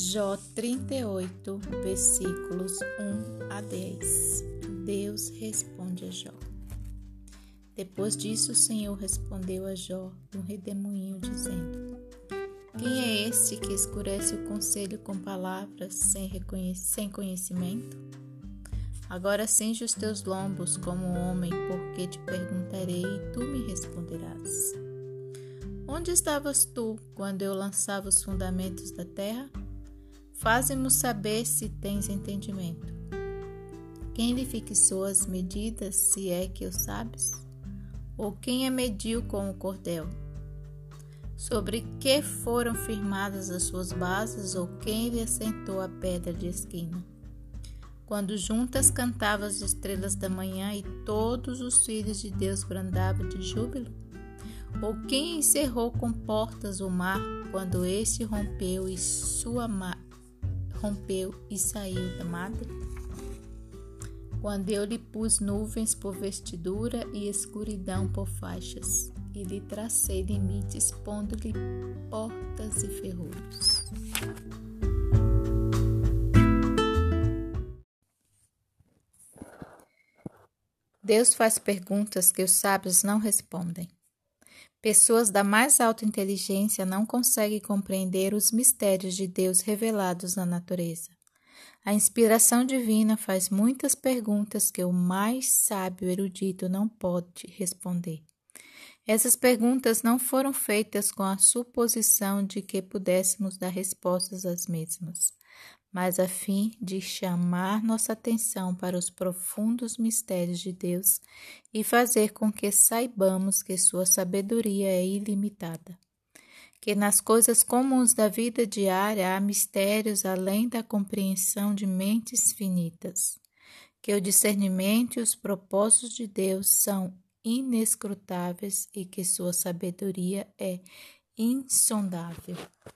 Jó 38, versículos 1 a 10. Deus responde a Jó. Depois disso, o Senhor respondeu a Jó um redemoinho, dizendo: Quem é este que escurece o conselho com palavras sem, sem conhecimento? Agora cinge os teus lombos como homem, porque te perguntarei e tu me responderás. Onde estavas tu quando eu lançava os fundamentos da terra? Faze-nos saber se tens entendimento. Quem lhe fixou as medidas, se é que o sabes? Ou quem a mediu com o cordel? Sobre que foram firmadas as suas bases, ou quem lhe assentou a pedra de esquina? Quando juntas cantavam as estrelas da manhã e todos os filhos de Deus brandavam de júbilo? Ou quem encerrou com portas o mar quando este rompeu e sua rompeu e saiu da madre? Quando eu lhe pus nuvens por vestidura e escuridão por faixas, e lhe tracei limites, pondo-lhe portas e ferrolhos. Deus faz perguntas que os sábios não respondem. Pessoas da mais alta inteligência não conseguem compreender os mistérios de Deus revelados na natureza. A inspiração divina faz muitas perguntas que o mais sábio erudito não pode responder. Essas perguntas não foram feitas com a suposição de que pudéssemos dar respostas às mesmas mas a fim de chamar nossa atenção para os profundos mistérios de Deus e fazer com que saibamos que sua sabedoria é ilimitada. Que nas coisas comuns da vida diária há mistérios além da compreensão de mentes finitas. Que o discernimento e os propósitos de Deus são inescrutáveis e que sua sabedoria é insondável.